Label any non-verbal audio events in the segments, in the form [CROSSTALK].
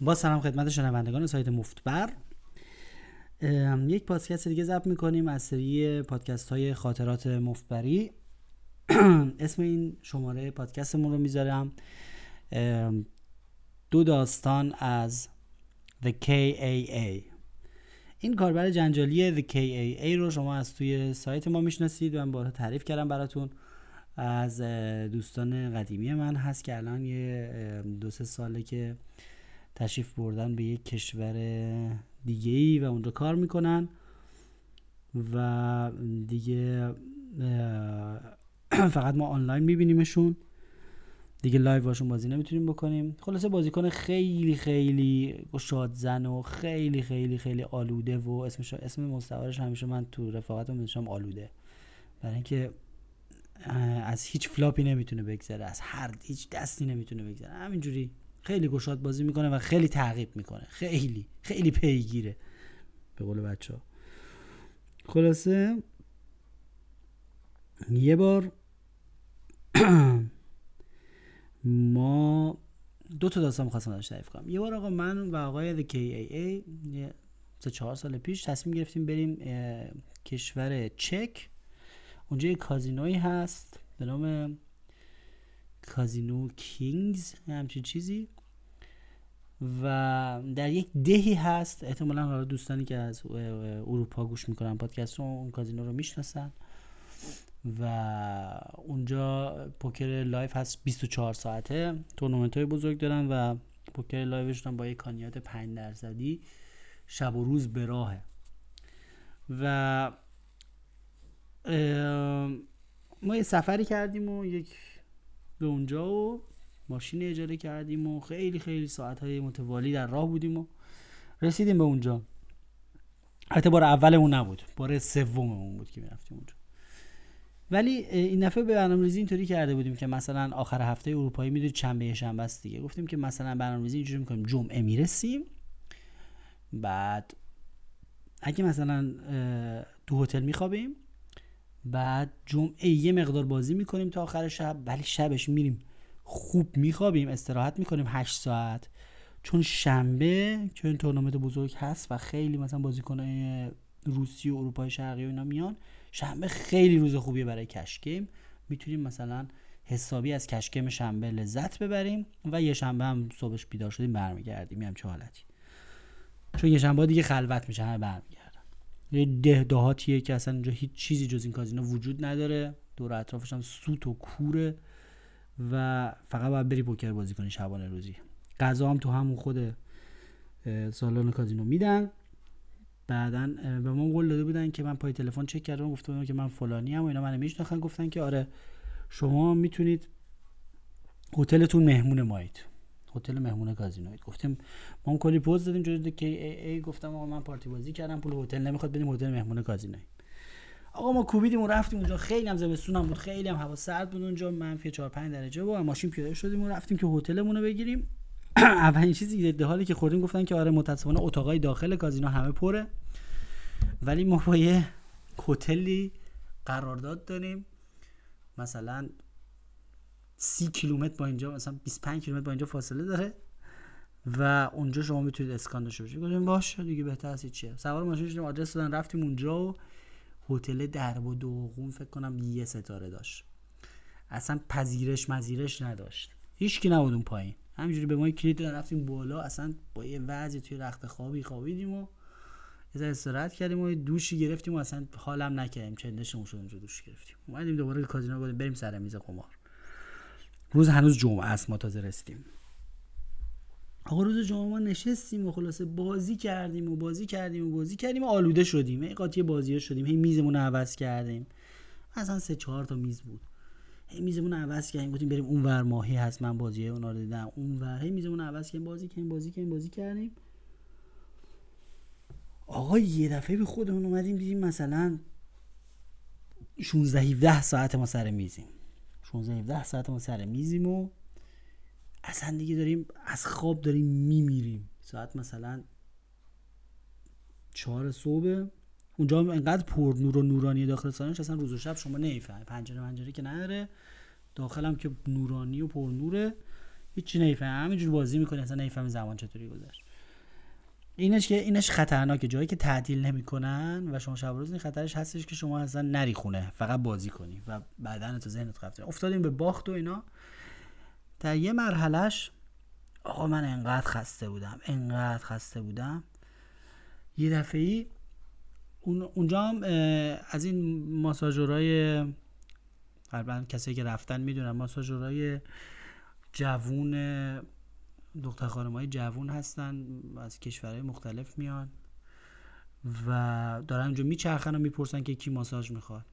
با سلام خدمت شنوندگان سایت مفتبر. یک پادکست دیگه ضبط می‌کنیم از سری پادکست های خاطرات مفتبری. [CLEARS THROAT] اسم این شماره پادکستمون رو می‌ذارم. دو داستان از The KAA این کاربر جنجالی The KAA رو شما از توی سایت ما می‌شناسید من بارها تعریف کردم براتون. از دوستان قدیمی من هست که الان یه دو سه ساله که تشریف بردن به یک کشور دیگه ای و اونجا کار می‌کنن و دیگه [CLEARS THROAT] فقط ما آنلاین میبینیمشون. دیگه live باشون بازی نمی‌تونیم بکنیم. خلاصه بازیکن خیلی خیلی شادزن و خیلی خیلی خیلی آلوده و اسمش اسم مستعارش همیشه من تو رفاقت میشم آلوده. برای اینکه از هیچ فلاپی نمی‌تونه بگذره از هر هیچ دستی نمی‌تونه بگذره. همینجوری خیلی گشاد بازی می‌کنه و خیلی تعقیب می‌کنه. خیلی خیلی پیگیره. به قول بچه ها خلاصه یه بار [CLEARS THROAT] ما دو تا داستان می‌خواستم ازش تعریف کنم. یه بار آقا من و آقای The KAA سه چهار سال پیش تصمیم گرفتیم بریم کشور چک. اونجا یه کازینوی هست به نام کازینو Kings همچین چیزی. و در یک دهی هست. احتمالا حالا دوستانی که از اروپا گوش می‌کنن پادکست اون کازینو رو می‌شناسن. و اونجا پوکر live هست 24 ساعته. تورنمنت های بزرگ دارن و پوکر لایفشون با یک کانیات 5 درصدی شب و روز به راهه. و ما یه سفری کردیم و یک به اونجا و ماشین اجاره کردیم و خیلی خیلی ساعت های متوالی در راه بودیم و رسیدیم به اونجا. حتی بار اولمون نبود بار سوممون بود که می‌رفتیم اونجا. ولی این دفعه به برنامه‌ریزی اینطوری کرده بودیم که مثلا آخر هفته اروپایی می‌دونید چنبه شنبه است دیگه. گفتیم که مثلا برنامه‌ریزی اینجوری می‌کنیم جمعه می‌رسیم. بعد اگه مثلا تو هتل میخوابیم بعد جمعه یه مقدار بازی می‌کنیم تا آخر شب ولی شبش میریم خوب میخوابیم استراحت می‌کنیم 8 ساعت. چون شنبه این تورنمنت بزرگ هست و خیلی مثلا بازیکنای روسی و اروپای شرقی و اینا میان شنبه خیلی روز خوبیه برای کشگیم می‌تونیم مثلا حسابی از کشگیم شنبه لذت ببریم و یه شنبه هم صبحش بیدار شدیم برمیگردیم. هم چه حالتی. چون یه شنبه دیگه خلوت میشه همه برمیگردن. یه ده دهاتیه که اصلا اینجا هیچ چیزی جز این کازینو وجود نداره. دور اطرافش هم سوت و کوره. و فقط باید بری پوکر بازی کنی شبانه روزی. غذا هم تو همون خود سالن کازینو میدن. بعدا به ما قول داده بودن که من پای تلفن چک کردم گفتم که من فلانی ام و اینا منو میشناختن گفتن که آره شما می‌تونید هتلتون مهمون مایید هتل مهمون کازینوید گفتیم ما هم کلی پوز دادیم جوری که ای, ای گفتم آقا من پارتی بازی کردم پول هتل نمی‌خواد بدیم هتل مهمون کازینوید آقا ما کوبیدیم و رفتیم اونجا. خیلی هم زمستون هم بود. خیلی هم هوا سرد بود اونجا. منفی 4 5 درجه بود ماشین پیاده شدیم و رفتیم که هتلمون رو بگیریم. [CLEARS THROAT] اولین چیزی که حالی که خوردیم گفتن که آره متاسفانه اتاقای داخل کازینو همه پره. ولی ما با یه هتلی قرارداد داریم. مثلا سی کیلومتر با اینجا مثلا 25 کیلومتر با اینجا فاصله داره و اونجا شما می‌تونید اسکان داشته باشید. گفتیم باشه دیگه بهتر از چیه سوار ماشین شدیم آدرس دادن رفتیم اونجا و هتل درب و دوغون فکر کنم یه ستاره داشت. اصلا پذیرش مزیرش نداشت. هیچکی نبود اون پایین. همینجوری به ما کلید دادن رفتیم بالا اصلا با یه وضعی توی رخت خوابی خوابیدیم و یه استراحت کردیم و دوشی گرفتیم و اصلا حالم نکردیم. چندشمون شد اونجا دوش گرفتیم. اومدیم دوباره کازینو بریم سر میز قمار. روز هنوز جمعه است ما تازه رسیدیم. آقا روز جمعه ما نشستیم و خلاصه بازی کردیم و بازی کردیم و بازی کردیم و آلوده شدیم. هی قاطی بازی شدیم. هی میزمون رو عوض کردیم. اصلا سه چهار تا میز بود. هی میزمون رو عوض کردیم. گفتیم بریم اون ور ماهی هست. من بازی اونا رو دیدم. اون ور. هی میزمون رو عوض کردیم. بازی کردیم بازی کردیم بازی کردیم. آقا یه دفعه به خودمون اومدیم دیدیم مثلا 16 17 ساعت ما سر میزیم. 16 17 ساعت ما سر میزیم و اصلا دیگه داریم از خواب داریم میمیریم. ساعت مثلا چهار صبح. اونجا انقدر پر نور و نورانی داخل سالنش اصلا روز و شب شما نمی‌فهمی پنجره پنجره که نداره داخلم که نورانی و پر نوره. هیچی نمیفهم همینجور بازی می‌کنه اصلا نمیفهم زمان چطوری گذشت. اینش که اینش خطرناکه جایی که تعدیل نمی‌کنن و شما شب روز این خطرش هستش که شما اصلا نری خونه فقط بازی کنی و بدن تو ذهنت خفته افتادیم به باخت و اینا. در یه مرحلهش آقا من انقدر خسته بودم انقدر خسته بودم. یه دفعه اونجا هم از این ماساژورای قبلا کسایی که رفتن می‌دونن ماساژورای جوون دختر های جوون هستن از کشورهای مختلف میان و دارن اونجا میچرخن و می‌پرسن که کی ماساژ می‌خواد.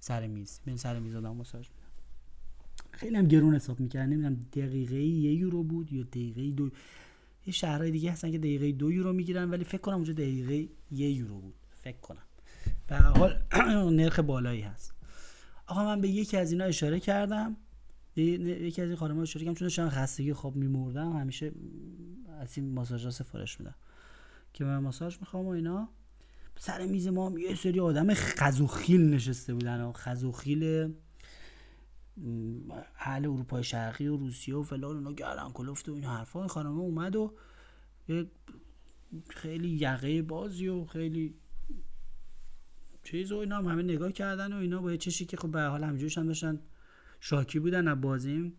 سر میز من سر میز آدم ماساژ خیلی هم گرون حساب می‌کردن. نمی‌دونم دقیقه یه یورو بود یا دقیقه دو یه شهرهای دیگه هستن که دقیقه دو یورو می‌گیرن ولی فکر کنم اونجا دقیقه یه یورو بود. فکر کنم. به حال [CLEARS THROAT] نرخ بالایی هست. آقا من به یکی از اینا اشاره کردم. یکی از این خانم‌ها اشاره کردم چون داشتم خستگی خواب میمردم همیشه از این ماساژ سفارش میدم که من ماساژ می‌خوام و اینا. سر میز ما یه سری آدم خزوخیل نشسته بودن. و خزوخیل اهل اروپای شرقی و روسیه و فلان اونا گردن کلفت و این حرفا. این خانم اومد و خیلی یقه بازی و خیلی چیز و اینا هم همه نگاه کردن و اینا با یه چشی که خب به حال همجورش هم داشتن. شاکی بودن از بازیم.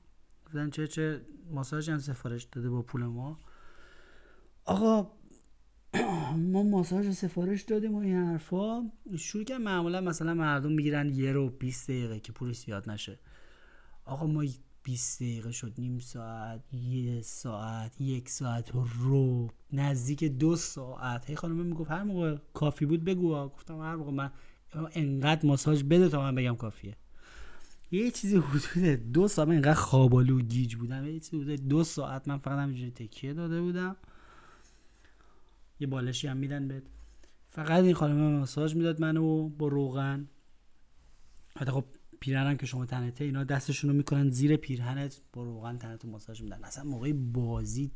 گفتن چه چه ماساژ هم سفارش داده با پول ما. آقا [CLEARS THROAT] ما ماساژ سفارش دادیم و این حرفا. شروع که معمولا مثلا مردم می‌گیرن یه رو 20 دقیقه که پولش زیاد نشه. آقا ما 20 دقیقه شد نیم ساعت یه ساعت یک ساعت رو نزدیک دو ساعت. هی خانم می‌گفت هر موقع کافی بود بگو. گفتم هر موقع من انقدر ماساژ بده تا من بگم کافیه. یه چیزی حدود دو ساعت من اینقدر خوابالو و گیج بودم. یه چیزی حدود دو ساعت من فقط همینجوری تکیه داده بودم. یه بالشی هم میدن بهت. فقط این خانم ماساژ می‌داد منو با روغن. حتی خب پیرهنم که شما تنته اینا دستشون رو می‌کنن زیر پیرهنت با روغن تنتو ماساژ میدن. اصلا موقع بازی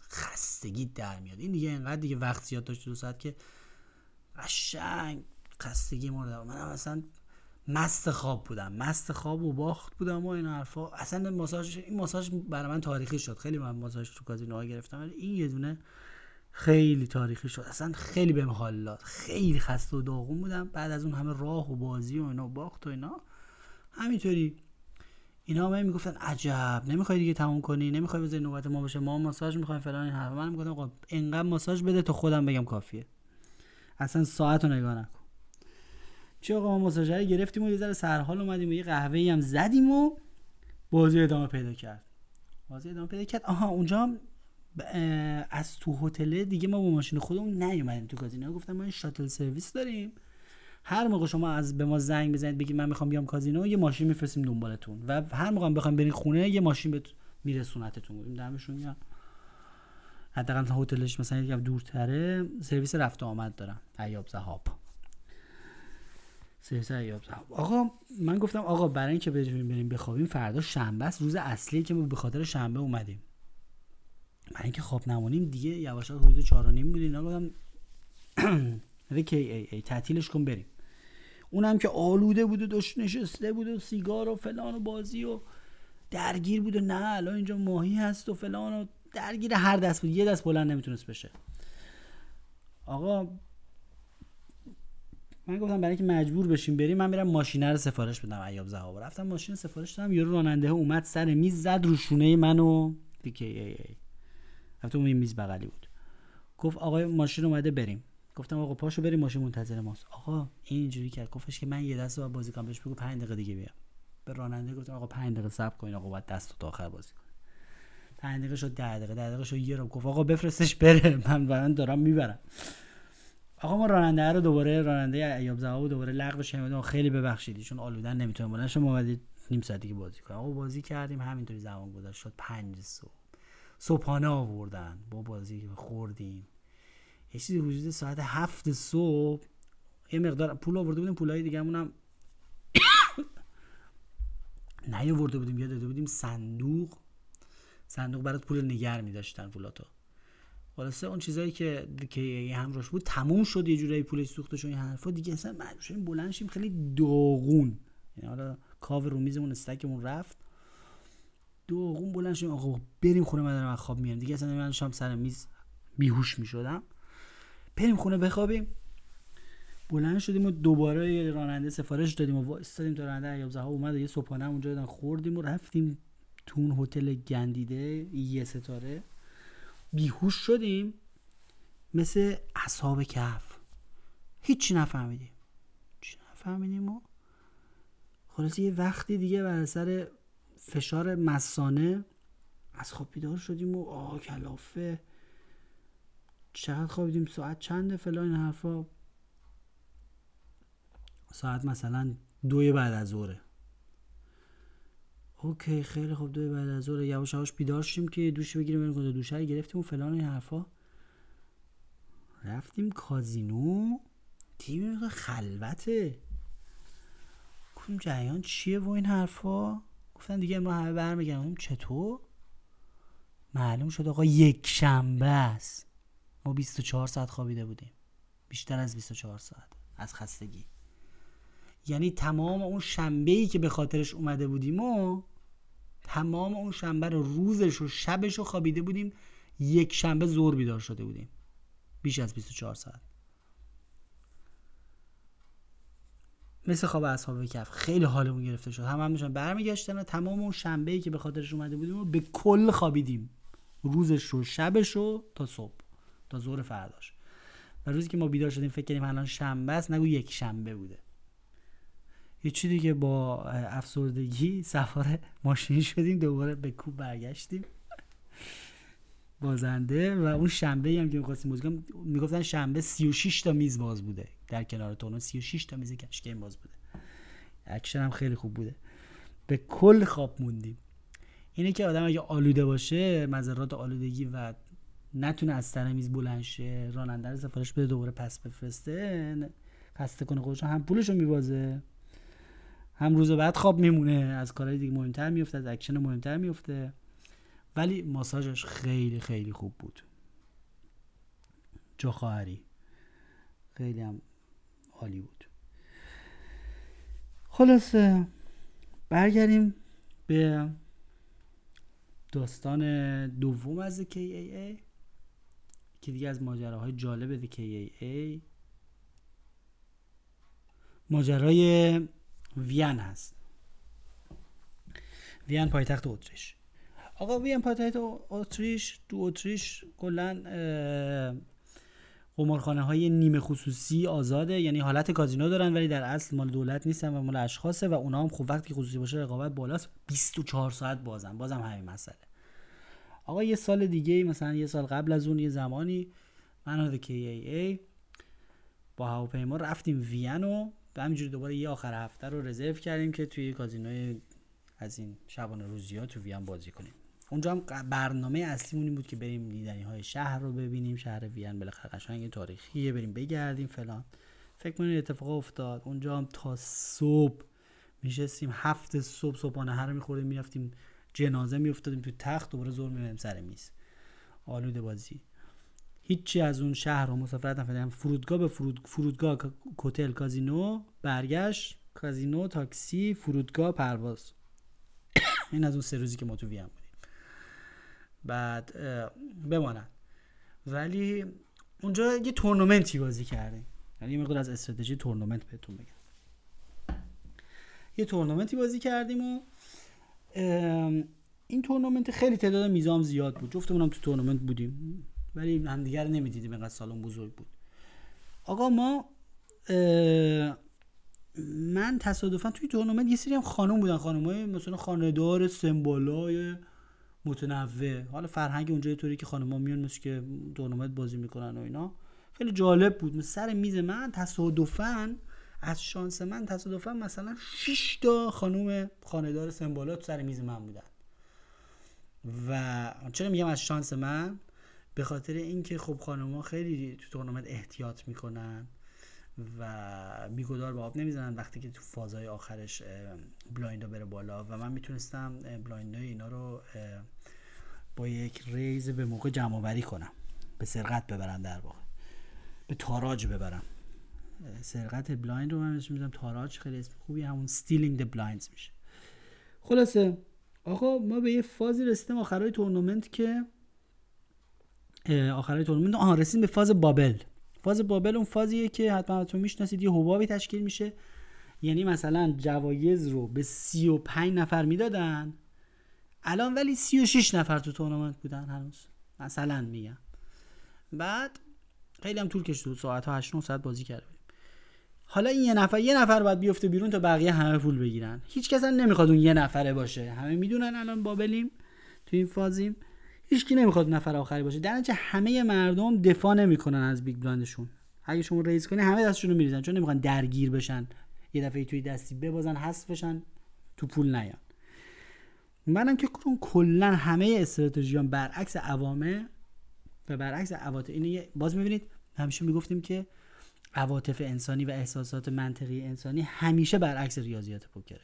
خستگی در میاد. این دیگه اینقدر دیگه وقت زیاد داشت دو ساعت که قشنگ خستگی مورد منم اصلا مست خواب بودم. مست خواب و باخت بودم و این حرفا. اصلا ماساژ این ماساژ برای من تاریخی شد. خیلی من ماساژ تو کازینوها گرفتم ولی این یه دونه خیلی تاریخی شد. اصلا خیلی بهم حال خیلی خسته و داغون بودم. بعد از اون همه راه و بازی و اینا باخت و اینا. همینطوری. اینا هم می‌گفتن عجب نمی‌خوای دیگه تموم کنی نمی‌خوای بذاری نوبت ما باشه ما ماساژ می‌خوایم فلان این من می‌گفتم آقا انقدر ماساژ بده تا خودم بگم کافیه. اصلا ساعت رو نگاه نکن. چه آقا ما ماساژر گرفتیم و یه ذره سرحال اومدیم و یه قهوه هم زدیم و بازی ادامه پیدا کرد. بازی ادامه پیدا کرد. آها اونجا هم از تو هتل دیگه ما با ماشین خودمون نیومدیم تو کازینو. گفتم ما این شاتل سرویس داریم. هر موقع شما از به ما زنگ بزنید بگید من می‌خوام بیام کازینو یه ماشین میفرستیم دنبالتون و هر موقع بخوام برین خونه یه ماشین به میرسونتتون بودیم دمشون یا حداقل هتلش مثلا یکم دورتره سرویس رفت آمد دارم. ایاب زهاب. سرویس ایاب زهاب. آقا من گفتم آقا برای اینکه بریم بخوابیم فردا شنبه است روز اصلی که ما به خاطر شنبه اومدیم. برای اینکه خواب نمونیم دیگه یواش حدود 4 نیم بود اینا گفتم کی ای ای تعطیلش کن بریم. اونم که آلوده بود و داشت نشسته بود و سیگار و فلان و بازی و درگیر بود و نه الان اینجا ماهی هست و فلان و درگیر هر دست بود. یه دست بلند نمی‌تونست بشه. آقا من گفتم برای اینکه مجبور بشیم بریم من میرم ماشینه رو سفارش بدم. ایاب زهاب. رفتم ماشین سفارش دادم یارو راننده اومد سر میز زد رو شونه منو دیگه ای ای رفتم اون میز بغلی بود. گفت آقای ماشین اومده بریم. گفتم آقا پاشو بریم ماشین منتظر ماست. آقا اینجوری کرد. گفتش که من یه دست با بازی کنم. بهش بگو 5 دقیقه دیگه بیام. به راننده گفتم آقا 5 دقیقه صبر کن آقا بعد دست تا آخر بازی کن 5 دقیقه شد 10 دقیقه 10 دقیقه شد یه رو گفت آقا بفرستش بره. [LAUGHS] من من دارم می‌برم. آقا ما راننده رو دوباره راننده ایاب زهاب دوباره لغوش کردیم خیلی ببخشید چون آلودن نمی‌تونه بلند شما بعد نیم ساعت دیگه بازی کنیم آقا بازی کردیم. همینطوری زمان گذشت. شد 5 صبح. صبحانه آوردن. با بازی خوردیم. یه چیزی حدود ساعت هفت صبح. یه مقدار پول آورده بودیم پولای دیگه هم [COUGHS] نیاورده بودیم یا داده بودیم. صندوق صندوق برات پول نگر می داشتن پولاتو خلاصه اون چیزایی که که همراش بود تموم شد یه جورایی پولش سوخته شد این حرفا. دیگه اصلا مجبور شدیم بلند شیم خیلی داغون. یعنی حالا کاو رو میزمون استکمون رفت. دوغون بلند شدیم. آقا بریم خونه من دارم خواب میام دیگه اصلا من شام سر میز بیهوش می‌شدم. بریم خونه بخوابیم. بلند شدیم و دوباره راننده سفارش دادیم و وایستادیم تا راننده ایاب زها اومد و یه صبحانه اونجا دادن خوردیم و رفتیم تو اون هتل گندیده یه ستاره. بیهوش شدیم. مثل اصحاب کهف. هیچی نفهمیدیم. چی نفهمیدیم و خلاصه یه وقتی دیگه بر سر فشار مسانه از خواب بیدار شدیم و آه کلافه. چقدر خوابیدیم ساعت چنده فلان حرفا؟ ساعت مثلا دوی بعد از ظهره. اوکی خیلی خوب دوی بعد از ظهر یواش یواش بیدار شدیم که دوش بگیریم بریم کنه دوشه گرفتیم و فلان این حرفا. رفتیم کازینو. تیم خلوته. گفتیم جریان چیه و این حرفا؟ گفتن دیگه ما همه برمیگردیم چطور؟ معلوم شد آقا یک شنبه است. ما 24 ساعت خوابیده بودیم. بیشتر از 24 ساعت از خستگی. یعنی تمام اون شنبه ای که به خاطرش اومده بودیم و تمام اون شنبه رو روزش و شبش رو خوابیده بودیم. یک شنبه زور بیدار شده بودیم. بیش از 24 ساعت. مثل خواب اصحاب کف خیلی حالمون گرفته شد. هم هم داشتن برمیگشتن تمام اون شنبه ای که به خاطرش اومده بودیم و به کل خوابیدیم. روزش رو شبش رو تا صبح. تا ظهر فرداش. و روزی که ما بیدار شدیم فکر کردیم الان شنبه است نگو یک شنبه بوده. یه چی دیگه با افسردگی سوار ماشین شدیم دوباره به کوب برگشتیم. بازنده و اون شنبه هم که می‌خواستیم بازی می‌گفتن شنبه 36 تا میز باز بوده. در کنار تونو 36 تا میز cash game باز بوده. اکشن هم خیلی خوب بوده. به کل خواب موندیم. اینه که آدم اگه آلوده باشه مضرات آلودگی و نتونه از سر میز بلند شه راننده رو سفارش بده دوباره پس بفرسته. خسته کنه خودش هم پولشو میبازه. هم روز بعد خواب میمونه. از کارهای دیگه مهمتر میفته از اکشن مهمتر میفته ولی ماساژش خیلی خیلی خوب بود. جا خواهری. خیلی هم عالی بود. خلاصه برگردیم به داستان دوم از KAA که دیگه از ماجراهای جالب KAA ماجرای وین هست. وین پایتخت اتریش. آقا وین پایتخت اتریش تو اتریش کلا قمارخانه های نیمه خصوصی آزاده. یعنی حالت کازینو دارن ولی در اصل مال دولت نیستن و مال اشخاصه و اونا هم خب وقتی خصوصی باشه رقابت بالاست 24 ساعت بازن. بازم همین مسئله. آقا یه سال دیگه مثلا یه سال قبل از اون یه زمانی من و ای با هواپیما رفتیم وین و به همینجوری دوباره یه آخر هفته رو رزرو کردیم که توی کازینوی از این شبانه روزی ها تو وین بازی کنیم. اونجا هم برنامه اصلیمون این بود که بریم دیدنی های شهر رو ببینیم. شهر وین بالاخره قشنگ تاریخیه بریم بگردیم فلان. فکر کنید اتفاق افتاد. اونجا هم تا صبح میشستیم هفت صبح صبحانه هر میخوردیم می‌رفتیم جنازه میافتادیم تو تخت دوباره زور می‌بریم سر میز. آلوده بازی. هیچی از اون شهر رو مسافرت نفردم فرودگاه به فرود... فرودگاه کتل کازینو برگشت. کازینو تاکسی فرودگاه پرواز. این از اون سه روزی که ما تو ویم بودیم. بعد بمانند. ولی اونجا یه تورنمنتی بازی کردیم. یعنی مقدار از استراتژی تورنمنت بهتون بگم. یه تورنمنتی بازی کردیم و این تورنمنت خیلی تعداد میزام زیاد بود. جفتمون تو تورنمنت بودیم. ولی همدیگه رو نمی‌دیدیم اینقدر سالن بزرگ بود. آقا ما من تصادفا توی تورنمنت یه سری هم خانم بودن. خانم های مثلا خاندار سمبالای متنوع. حالا فرهنگ اونجا طوری که خانم ها میان مثل که تورنمنت بازی می‌کنن و اینا. خیلی جالب بود. سر میز من تصادفا از شانس من تصادفا مثلا 6 تا خانم خاندار سمبالا سر میز من بودن. و چرا میگم از شانس من؟ به خاطر اینکه خب خانوما خیلی تو تورنمنت احتیاط می‌کنن و بیگدار به آب نمی‌زنن وقتی که تو فازهای آخرش blind بره بالا. و من می‌تونستم blind اینا رو با یک raise به موقع جمع کنم. به سرقت ببرم در واقع. به تاراج ببرم. سرقت blind رو من می‌ذارم تاراج خیلی اسم خوبی همون stealing the blinds میشه. خلاصه آقا ما به یه فازی رسیدیم آخرای تورنمنت که آخرای تورنمنت آها رسیدیم به فاز بابل. فاز بابل اون فازیه که حتما تو می‌شناسید یه حبابی تشکیل میشه. یعنی مثلا جوایز رو به 35 نفر می‌دادن. الان ولی 36 نفر تو تورنمنت بودن هنوز. مثلا میگم. بعد خیلی هم طول کشید ساعت ها 8 ساعت بازی کرده حالا این یه نفر یه نفر باید بیفته بیرون تا بقیه همه پول بگیرن. هیچ کس نمی‌خواد اون یه نفره باشه. همه می‌دونن الان بابلیم تو این فازیم. هیچکی نمی‌خواد نفر آخری باشه. در نتیجه همه مردم دفاع نمی‌کنن از big blind شون اگه شما raise کنی همه دستشون رو میریزن. چون نمی‌خوان درگیر بشن. یه دفعه توی دستی ببازن حذف بشن تو پول نیان. منم که کلا همه استراتژیام برعکس عوامه و برعکس عواطف اینو باز می‌بینید همیشه می‌گفتیم که عواطف انسانی و احساسات منطقی انسانی همیشه برعکس ریاضیات پوکره.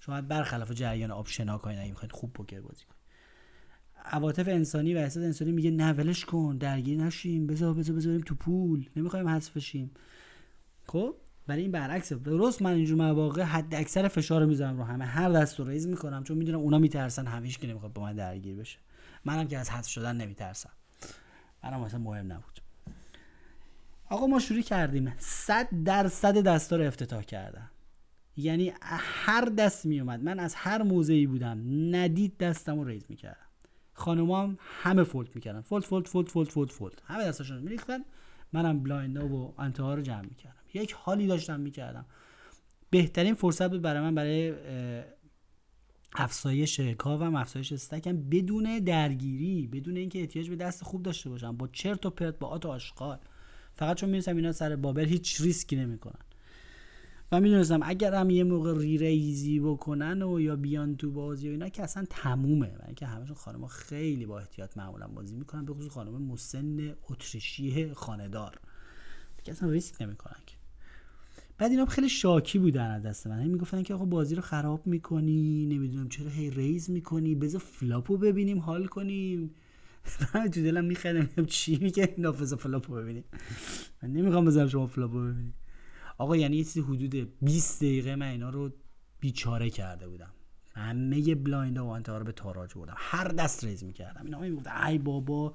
شما برخلاف جریان آب شنا کنید اگه می‌خواید خوب پوکر بازی کنید عواطف انسانی و احساس انسانی میگه نه ولش کن درگیر نشیم بذار بذار بذاریم تو پول نمی‌خوایم حذف بشیم. خب برای این برعکسه. درست من اینجور مواقع حد اکثر فشار می‌ذارم رو همه. هر دست رو ریز می‌کنم چون می‌دونم اونا میترسن همیشه که نمی‌خواد با من درگیر بشه. منم که از حذف شدن نمیترسم. منم مثلا مهم نبود. آقا ما شروع کردیم. صد درصد دستا رو افتتاح کردم یعنی هر دست می اومد. من از هر موضعی بودم. ندید دستم رو raise می‌کردم. خانومام همه fold می‌کردن. fold fold fold fold fold fold همه دستاشون میریختن. منم blind ا و ante ها رو جمع می‌کردم. یک حالی داشتم می‌کردم. بهترین فرصت بود برای من برای افزایش کاوم افزایش stack م بدون درگیری بدون اینکه احتیاج به دست خوب داشته باشم. با چرت و پرت با آت آشغال. فقط چون می‌رسم اینا سر bubble هیچ ریسکی نمی‌کنن. و می‌دونستم اگر هم یه موقع raise ی بکنن و یا بیان تو بازی و اینا که اصلا تمومه. و اینکه همشون خانم خیلی با احتیاط معمولا بازی می‌کنن به خصوص خانم مسن اتریشی خانه‌دار که اصلا ریسک نمی‌کنن بعد اینا خیلی شاکی بودن از دست من. می‌گفتن که آقا بازی رو خراب می‌کنی نمی‌دونم چرا هی raise می‌کنی بذار flop و ببینیم حال کنیم. من تو دلم می‌خوام چی میگه. اینا بذار flop و ببینیم. من نمی‌خوام بذارم شما flop و ببینیم. آقا یعنی یه چیزی حدود 20 دقیقه من اینا رو بیچاره کرده بودم. همه blind و ante ها رو به تاراج بردم. هر دست raise می‌کردم. اینا می‌گفتن ای بابا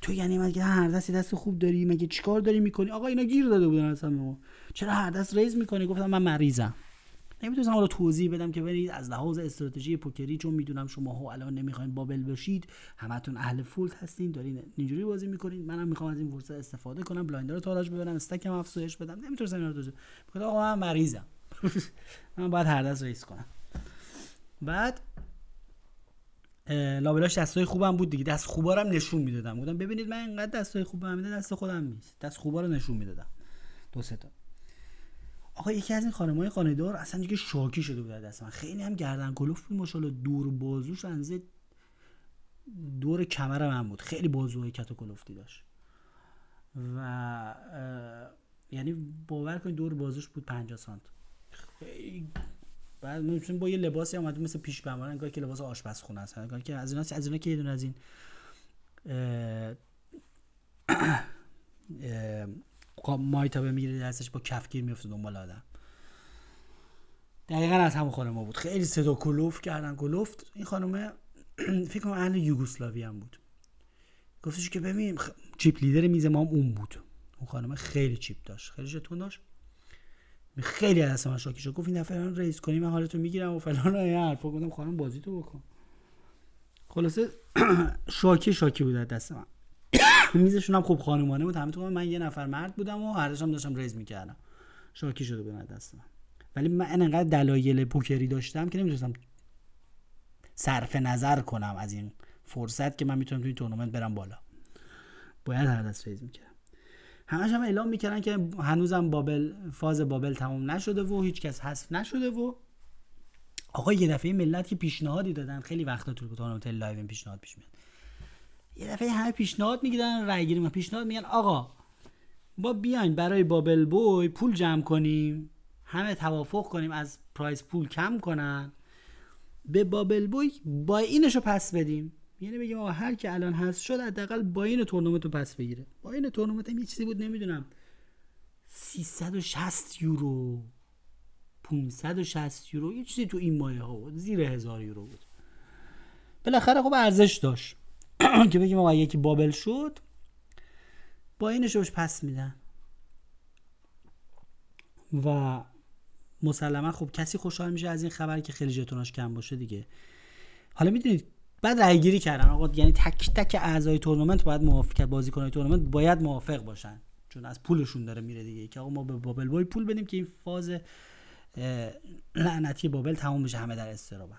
تو یعنی مگه هر دستی دست خوب داری مگه چیکار داری می‌کنی؟ آقا اینا گیر داده بودن اصلا چرا هر دست raise می‌کنی؟ گفتم من مریضم. نمی‌تونستم حالا توضیح بدم که برید از لحاظ استراتژی پوکری چون می‌دونم شما ها الان نمی‌خواین bubble بشید همتون اهل fold هستین دارین اینجوری بازی می‌کنین. منم می‌خوام از این فرصت استفاده کنم blind ا رو تاراج ببرم stack م افزایش بدم. نمی‌تونستم اینا رو توضیح آقا من مریضم. [LAUGHS] من باید هر دست raise کنم. بعد لابلاش دستای خوبم بود دیگه. دست خوبا رو نشون می‌دادم. بودم ببینید من اینقدر دستای خوبم میده دست خودم نیست. دست خوبا رو نشون می‌دادم. دو سه آقا یکی از این خانمای خانه‌دار اصلا دیگه شاکی شده بود دست من. خیلی هم گردن کلفت بود ماشاءالله دور بازوش انقده دور کمر من بود. خیلی بازوهای کت و کلفتی داشت. و یعنی باور کنید دور بازوش بود 50 سانت. بعد با یه لباسی اومد مثل پیش بمانه انگار که لباس آشپزخونه است. انگار که از اینا از اینا که یه دونه از این [CLEARS THROAT] به می‌گیره دستش با کفگیر میفته دنبال آدم. دقیقا از همون خانم ما بود. خیلی صدا کلوف کردن کلوفت. این خانم [CLEARS THROAT] فکر کنم اهل یوگسلاوی هم بود. گفتش که ببین chip leader میز ما هم اون بود. اون خانم خیلی chip داشت خیلی ژتون داشت. خیلی از من شاکی شد. گفت این دفعه من raise کنی من حالتو می‌گیرم و فلان این حرفا. گفتم خانم بازی تو بکن. خلاصه [CLEARS THROAT] شاکی شاکی بود دست من. میزشون هم خوب خانمانه بود. همه تو من یه نفر مرد بودم و هر هم داشتم raise می‌کردم. شاکی شده بود دست من. ولی من انقدر دلایل پوکری داشتم که نمی‌تونستم صرف نظر کنم از این فرصت که من می‌تونم توی تورنمنت برم بالا. باید هر دست raise می‌کردم. همش هم اعلام می‌کردن که هنوزم bubble فاز bubble تمام نشده و هیچکس حذف نشده و آقا یه دفعه ملت که پیشنهادی دادن خیلی وقتا تو تورنمنت live پیشنهاد پیش میاد. یه دفعه همه پیشنهاد می‌گیرن رای گیری پیشنهاد میگن آقا با بیاین برای bubble boy پول جمع کنیم همه توافق کنیم از prize pool کم کنن. به bubble boy buy-in شو پس بدیم. یعنی بگیم آقا هر که الان هست شد حداقل buy-in تورنمنت رو پس بگیره. buy-in تورنمنت هم یه چیزی بود نمی‌دونم. 360 یورو 560 یورو یه چیزی تو این مایه ها بود. زیر هزار یورو بود. بالاخره خب ارزش داشت. [CLEARS THROAT] که بگیم آقا یکی بابل شد با اینش روش پس میدن. و مسلما خب کسی خوشحال میشه از این خبر که خیلی ژتوناش کم باشه دیگه. حالا می‌دونید بعد رای گیری کردن. آقا یعنی تک تک اعضای تورنمنت باید موافق بازیکنای تورنمنت باید موافق باشن. چون از پولشون داره میره دیگه. که آقا ما به بابل بای پول بدیم که این فاز لعنتی بابل تموم بشه همه در استرابن.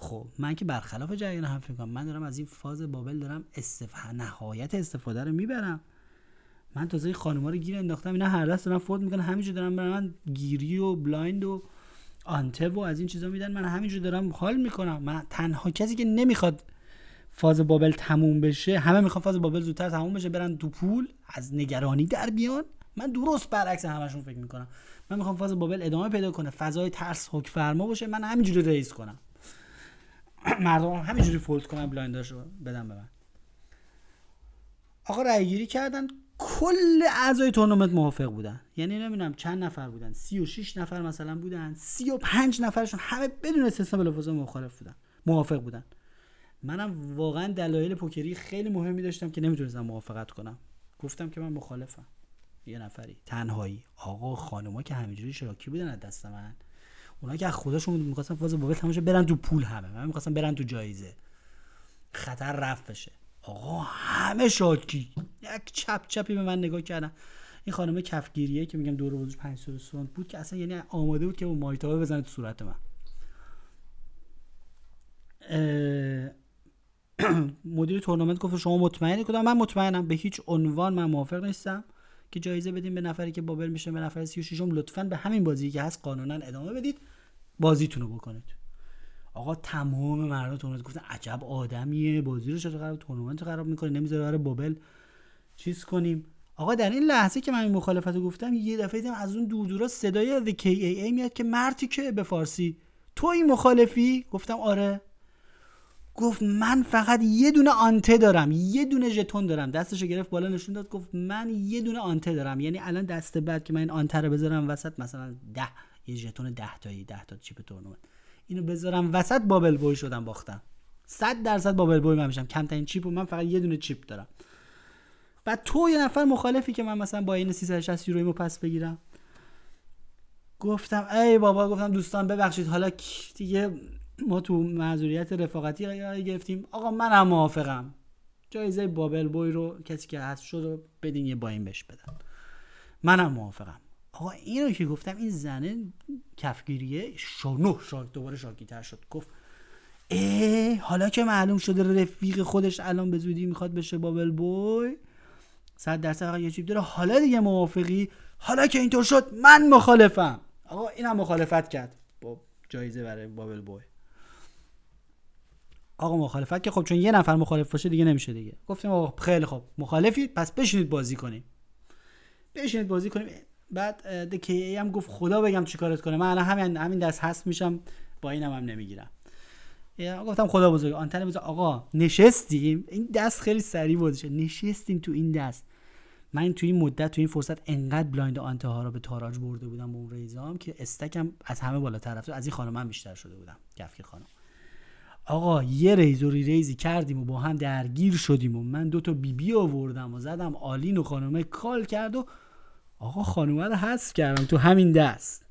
خب من که برخلاف جریان هم فکر من دارم از این فاز bubble دارم استف... نهایت استفاده رو می‌برم. من تازه خانوما رو گیر انداختم اینا هر دست دارن fold می‌کنن همینجور دارم برای من گیری و blind و ante و از این چیزا میدن من همینجور دارم حال می‌کنم. من تنها کسی که نمی‌خواد فاز bubble تموم بشه همه می‌خوان فاز bubble زودتر تموم بشه برن تو پول از نگرانی در بیان. من درست برعکس همشون فکر می‌کنم. من می‌خوام فاز bubble ادامه پیدا کنه فضای ترس حک فرما باشه من همینجوری raise کنم. [CLEARS THROAT] مردم همینجوری fold کنن blind اشو بدم به من. آقا رای گیری کردن. کل اعضای تورنمنت موافق بودن. یعنی نمی‌دونم چند نفر بودن. 36 نفر مثلا بودن. 35 نفرشون همه بدون استثنا بلافاصله مخالف بودن. موافق بودن. منم واقعا دلایل پوکری خیلی مهمی داشتم که نمی‌تونستم موافقت کنم. گفتم که من مخالفم. یه نفری. تنهایی. آقا خانوما که همینجوری شراکی بودن از دست من. اونا که از خودشون می‌خواستن فاز بابل تماشا برن تو پول همه. من می‌خواستم برن تو جایزه. خطر رفت بشه. آقا همه شاکی یک چپ چپی به من نگاه کردن. این خانم کفگیریه که میگم دور بودش 5 سوند بود که اصلا یعنی آماده بود که با مایتابه بزنه تو صورت من. [CLEARS THROAT] مدیر تورنمنت گفت شما مطمئنی؟ کدام من مطمئنم. به هیچ عنوان من موافق نیستم. که جایزه بدیم به نفری که بابل میشه به نفر 36 لطفا به همین بازی که هست قانونا ادامه بدید بازیتون رو بکنید. آقا تمام مردم تورنمنت گفتن عجب آدمیه بازی رو چطور خراب تورنمنت خراب می‌کنه نمی‌ذاره برای بابل چیز کنیم. آقا در این لحظه که من این مخالفت رو گفتم یه دفعه دیدم از اون دور دورا صدای The KAA میاد که مرتی که به فارسی تو این مخالفی؟ گفتم آره. گفت من فقط یه دونه آنته دارم یه دونه ژتون دارم. دستشو گرفت بالا نشون داد گفت من یه دونه آنته دارم. یعنی الان دست بعد که من این آنته رو بذارم وسط مثلا ده یه ژتون 10 تایی 10 تا چیپ تورنمنت. اینو بذارم وسط بابل بوی شدم باختم. 100 درصد بابل بوی من میشم. کمترین چیپ و من فقط یه دونه چیپ دارم. بعد تو یه نفر مخالفی که من مثلا با این 360 یورویمو پس بگیرم. گفتم ای بابا گفتم دوستان ببخشید حالا دیگه ما تو معذوریت رفاقتی گرفتیم. آقا منم موافقم. جایزه بابل بوی رو کسی که هست شد رو بدین یه با این بهش بدن. منم موافقم. آقا اینو که گفتم این زنه کفگیریه. شانو شاک دوباره شاکی تر شد. گفت ای حالا که معلوم شده رفیق خودش الان به زودی می‌خواد بشه بابل بوی. صد درصد یه چیپ داره. حالا دیگه موافقی. حالا که اینطور شد من مخالفم. آقا اینم مخالفت کرد. با جایزه برای بابل بوی. آقا مخالفت که خب چون یه نفر مخالف باشه دیگه نمیشه دیگه. گفتیم آقا خیلی خب مخالفید پس بشینید بازی کنیم. بشینید بازی کنیم. بعد دکی هم گفت خدا بگم چیکارت کنه. من الان همین همین دست هست میشم با اینم هم نمی‌گیرم. گفتم خدا بزرگ. آنتن بزرگ آقا نشستیم. این دست خیلی سریع بود نشستیم تو این دست. من تو این مدت تو این فرصت انقدر blind ante ها رو به تاراج برده بودم با اون raise ام که stack م از همه بالا طرف از این خانم من بیشتر شده بودم. کفکی خانم. آقا یه raise و reraise ی کردیم و با هم درگیر شدیم و من دو تا بی‌بی آوردم و زدم all-in و خانومه call کرد و آقا خانومه رو حذف کردم تو همین دست.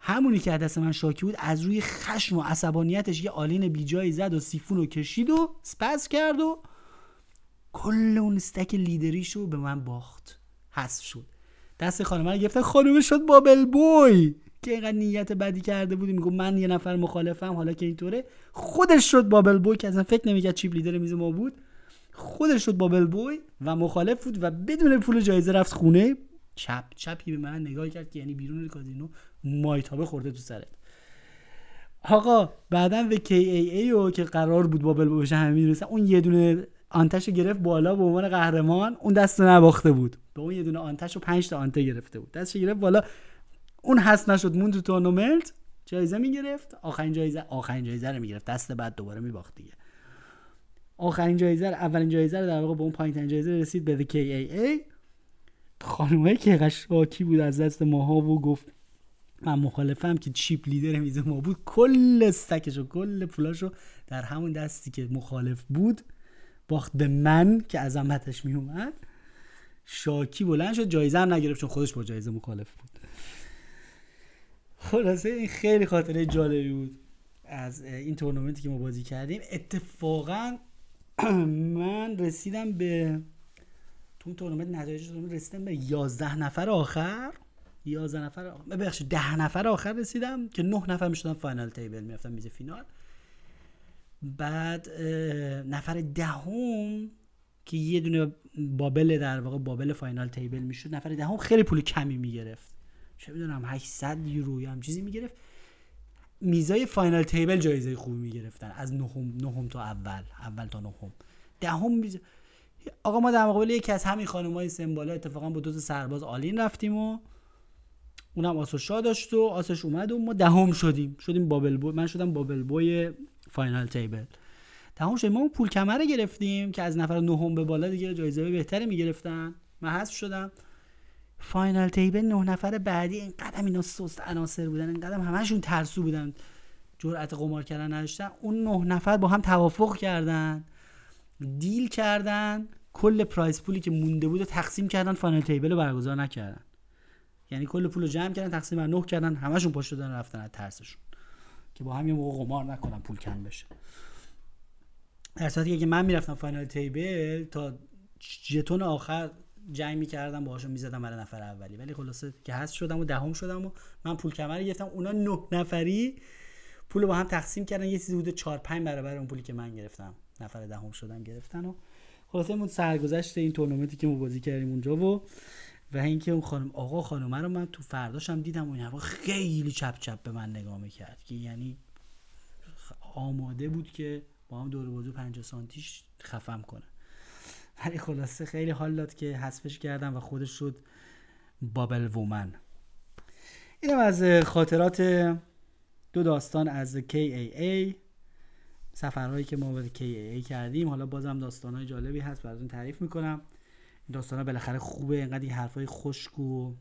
همونی که دست من شاکی بود از روی خشم و عصبانیتش یه all-in بیجایی زد و سیفون رو کشید و سپس کرد و کل اون استک لیدریشو به من باخت. حذف شد. دست خانومه رو گرفتن خانومه شد بابل بوی. که اینقدر نیت بدی کرده بودی میگو من یه نفر مخالفم حالا که اینطوره. خودش شد بابل بوی که اصلا فکر نمی‌کرد چیپ لیدر میز ما بود. خودش شد بابل بوی و مخالف بود و بدون پول جایزه رفت خونه. چپ چپی به من نگاه کرد که یعنی بیرون کازینو مایتابه خورده تو سرت. آقا بعدا به ای او که قرار بود بابل بوی بشه همین می‌رسن اون یه دونه آنتش گرفت بالا به عنوان قهرمان اون دست نباخته بود. به اون یه دونه آنتش و 5 تا آنته گرفته بود. دستش گرفت بالا. اون هست نشد موند تو تورنمنت جایزه می‌گرفت. آخرین جایزه آخرین جایزه رو می‌گرفت. دست بعد دوباره میباخت دیگه. آخرین جایزه رو اولین جایزه رو در واقع به اون پایین جایزه رسید به KAA خانومه که شاکی بود از دست ماها و گفت من مخالفم که چیپ لیدر میز ما بود. کل استکش و کل پولاشو در همون دستی که مخالف بود باخت به من که عظمتش میومد شاکی بلند شد جایزه هم نگرفت چون خودش با جایزه مخالف بود. خلاصه این خیلی خاطره جالبی بود. از این تورنمنتی که ما بازی کردیم. اتفاقا [CLEARS THROAT] من رسیدم به تو اون تورنمنت نتایج تورنمنت رسیدم به 11 نفر آخر. 11 نفر ببخشید 10 نفر آخر رسیدم که 9 نفر می‌شدن final table می‌رفتم میز فینال. بعد نفر دهم که یه دونه bubble در واقع bubble final table می‌شد نفر دهم خیلی پول کمی می‌گرفت چه می‌دونم 800 یورو یا هم چیزی می‌گرفت. میزای final table جایزه خوبی می‌گرفتن از نهم نهم تا اول اول تا نهم. دهم میز... آقا ما در مقابل یکی از همین خانمای سمبالا اتفاقا با دو سرباز all in رفتیم و اونم آس و شاه داشت و آسش اومد و ما دهم شدیم. شدیم bubble boy من شدم bubble boy final table. دهم شدیم ما پول کمه رو گرفتیم که از نفر نهم به بالا دیگه جایزه بهتری می‌گرفتن. من حذف شدم. final table نه نفر بعدی این قدم اینا سست عناصر بودن این قدم همشون ترسو بودن. جرأت قمار کردن نداشتن. اون نه نفر با هم توافق کردن deal کردن. کل prize pool ی که مونده بود تقسیم کردن final table رو برگزار نکردن. یعنی کل پول رو جمع کردن تقسیم بر نه کردن. همشون پشت دادن رفتن از ترسشون. که با هم یه موقع قمار نکنن پول کم بشه. در صورتی که من می‌رفتم فاینال تیبل تا جتون آخر جنگ می‌کردم باهاشون می‌زدم برای نفر اولی. ولی خلاصه که هست شدم و دهم شدم و من پول کمر گرفتم. اونا نه نفری پول با هم تقسیم کردن. یه چیزی حدود 4 5 برابر اون پولی که من گرفتم. نفر دهم شدم گرفتن و خلاصه اون سرگذشت این تورنمنتی که ما بازی کردیم اونجا و و اینکه اون خانم آقا خانم رو من تو فرداشم دیدم. اون هوا خیلی چپ چپ به من نگاه می‌کرد. که یعنی آماده بود که با هم دور بازو 50 سانتیش خفم کنه ولی خلاصه خیلی حال داد که حذفش کردم و خودش شد بابل وومن اینم از خاطرات دو داستان از KAA سفرهایی که ما به KAA کردیم. حالا بازم داستانهای جالبی هست براتون تعریف می‌کنم. داستان ها بالاخره خوبه اینقدر این حرفای خشک و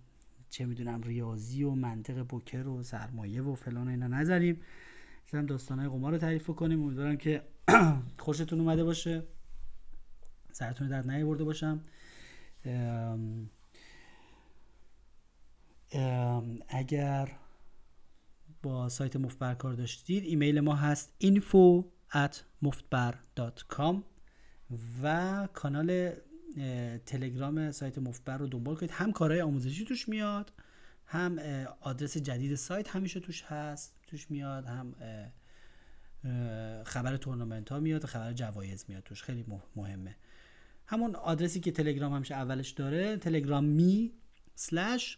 چه می‌دونم ریاضی و منطق پوکر و سرمایه و فلان اینا نذاریم. مثلا داستان های قمار رو تعریف کنیم امیدوارم که [CLEARS THROAT] خوشتون اومده باشه. سرتون درد نیاورده باشم. اگر با سایت مفتبر کار داشتید ایمیل ما هست info at مفتبر.com و کانال تلگرام سایت مفتبر رو دنبال کنید. هم کارهای آموزشی توش میاد هم آدرس جدید سایت همیشه توش هست توش میاد هم خبر تورنمنت ها میاد خبر جوایز میاد توش. خیلی مهمه. همون آدرسی که تلگرام همیشه اولش داره تلگرام می سلش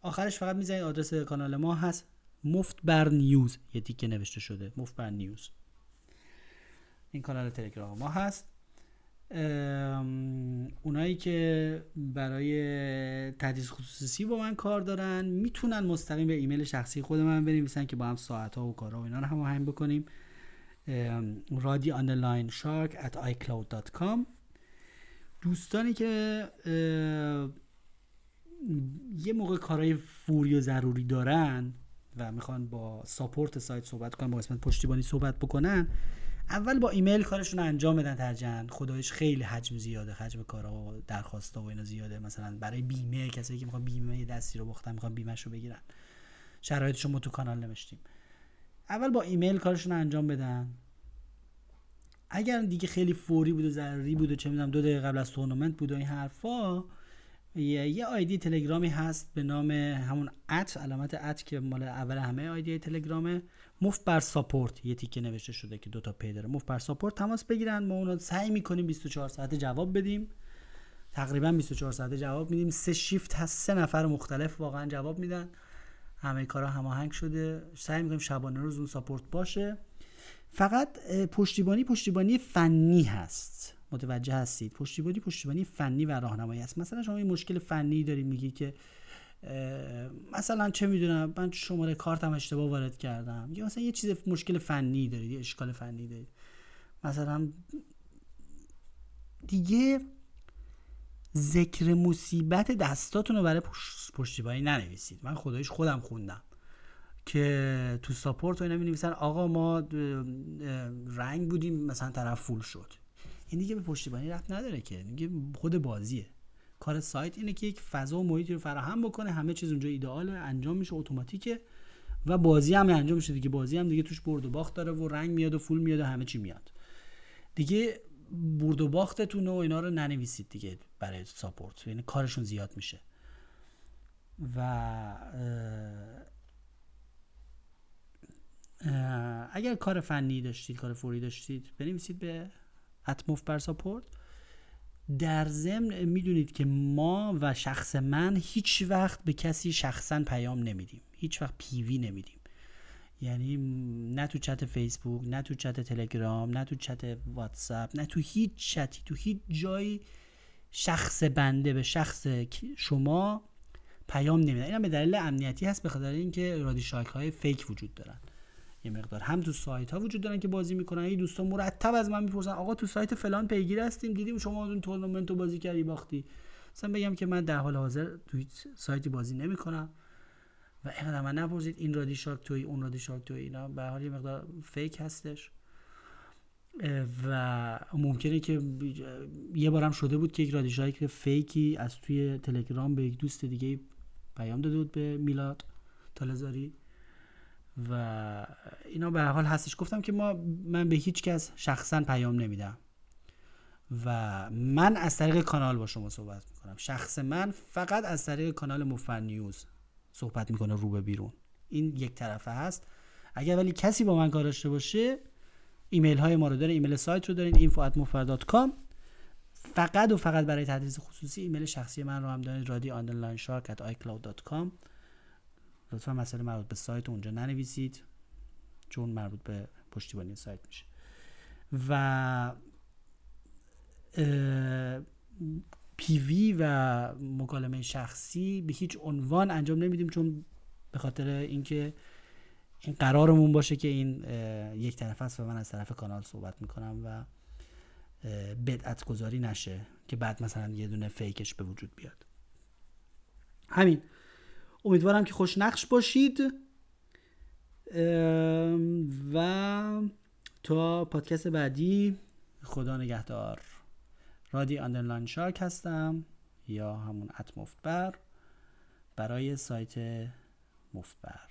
آخرش فقط می‌زنید آدرس کانال ما هست مفت بر نیوز. یه تیکه نوشته شده مفت بر نیوز. این کانال تلگرام ما هست. اونایی که برای تدریس خصوصی با من کار دارن می‌تونن مستقیم به ایمیل شخصی خود من بنویسن که با هم ساعت ها و کارها و اینا رو هم هماهنگ بکنیم. رادی underline شارک at icloud.com دوستانی که یه موقع کارهای فوری و ضروری دارن و می‌خوان با support سایت صحبت کنن با قسمت پشتیبانی صحبت بکنن اول با ایمیل کارشون انجام بدن ترجیحا. خداییش خیلی حجم زیاده حجم کارا و درخواستا و اینا زیاده. مثلا برای بیمه کسایی که می‌خوان بیمه دستی رو باختن می‌خوان بیمهش رو بگیرن شرایطش ما تو کانال نوشتیم. اول با ایمیل کارشون انجام بدن. اگر دیگه خیلی فوری بود و ضروری بود و چه می‌دونم دو دقیقه قبل از تورنمنت بود و این حرفا یه, یه ID تلگرامی هست به نام همون at علامت at که مال اول همه ID تلگرامه مفت بر support. یه تیکه نوشته شده که دوتا P داره. مفت بر support تماس بگیرن ما اونو سعی می‌کنیم 24 ساعت جواب بدیم. تقریبا 24 ساعت جواب میدیم. سه شیفت هست سه نفر مختلف واقعا جواب میدن. همه کارا هماهنگ شده. سعی می‌کنیم شبانه روز اون support باشه. فقط پشتیبانی پشتیبانی فنی هست. متوجه هستید؟ پشتیبانی پشتیبانی فنی و راهنمایی است مثلا شما این مشکل فنی دارید میگی که مثلا چه می‌دونم من شماره کارتم اشتباه وارد کردم. یا مثلا یه چیز مشکل فنی دارید یه اشکال فنی دارید. مثلا دیگه ذکر مصیبت دستاتون رو برای پشتیبانی ننویسید. من خدایش خودم خوندم. که تو ساپورت اینا می آقا ما رنگ بودیم مثلا طرف فول شد. این دیگه به پشتیبانی رفت نداره که. دیگه خود بازیه. کار سایت اینه که یک فضا و محیطی رو فراهم بکنه همه چیز اونجا ایدئاله انجام میشه اتوماتیکه و بازی هم انجام میشه دیگه. بازی هم دیگه توش برد و باخت داره و رنگ میاد و فول میاد و همه چی میاد. دیگه برد و باختتون و اینا رو ننویسید دیگه برای ساپورت. یعنی کارشون زیاد میشه. و اگر کار فنی داشتید کار فوری داشتید بنویسید به اتموف بر ساپورت در ضمن می‌دونید که ما و شخص من هیچ وقت به کسی شخصا پیام نمیدیم. هیچ وقت پیوی نمیدیم. یعنی نه تو چت فیسبوک نه تو چت تلگرام نه تو چت واتساپ نه تو هیچ چتی تو هیچ جایی شخص بنده به شخص شما پیام نمیدن. اینا به دلیل امنیتی هست به خاطر اینکه رادی شاک های فیک وجود دارن. یه مقدار. هم تو سایت ها وجود دارن که بازی می‌کنن. این دوستان مرتب از من می‌پرسن آقا تو سایت فلان پیگیر هستیم دیدیم شما اون تورنمنت رو بازی کردی باختی. مثلا بگم که من در حال حاضر تو سایتی بازی نمی‌کنم و اینقدر من نپرسید. این رادی شارک توی اون رادی شارک توی اینا. به حال یه مقدار fake هستش. و ممکنه که یه بارم شده بود که یک رادی شارک fake ی از توی تلگرام به یک دوست دیگه پیام داده بود به میلاد تالزاری و اینا به حال هستش. گفتم که ما من به هیچ کس شخصا پیام نمیدم. و من از طریق کانال با شما صحبت می‌کنم. شخص من فقط از طریق کانال مفر نیوز صحبت می‌کنه رو به بیرون. این یک طرفه هست. اگر ولی کسی با من کار داشته باشه ایمیل های ما رو داره ایمیل سایت رو دارین info@mufar.com فقط و فقط برای تدریس خصوصی ایمیل شخصی من رو هم دارید رادی لطفا مسئله مربوط به سایت اونجا ننویسید چون مربوط به پشتیبانی سایت میشه. و پیوی و مکالمه شخصی به هیچ عنوان انجام نمیدیم چون به خاطر اینکه این قرارمون باشه که این یک طرف است و من از طرف کانال صحبت می‌کنم و بدعت گذاری نشه که بعد مثلا یه دونه fake ش به وجود بیاد. همین. امیدوارم که خوش نقش باشید. و تا پادکست بعدی خدا نگهدار. رادی underline شارک هستم یا همون at مفتبر. برای سایت مفتبر.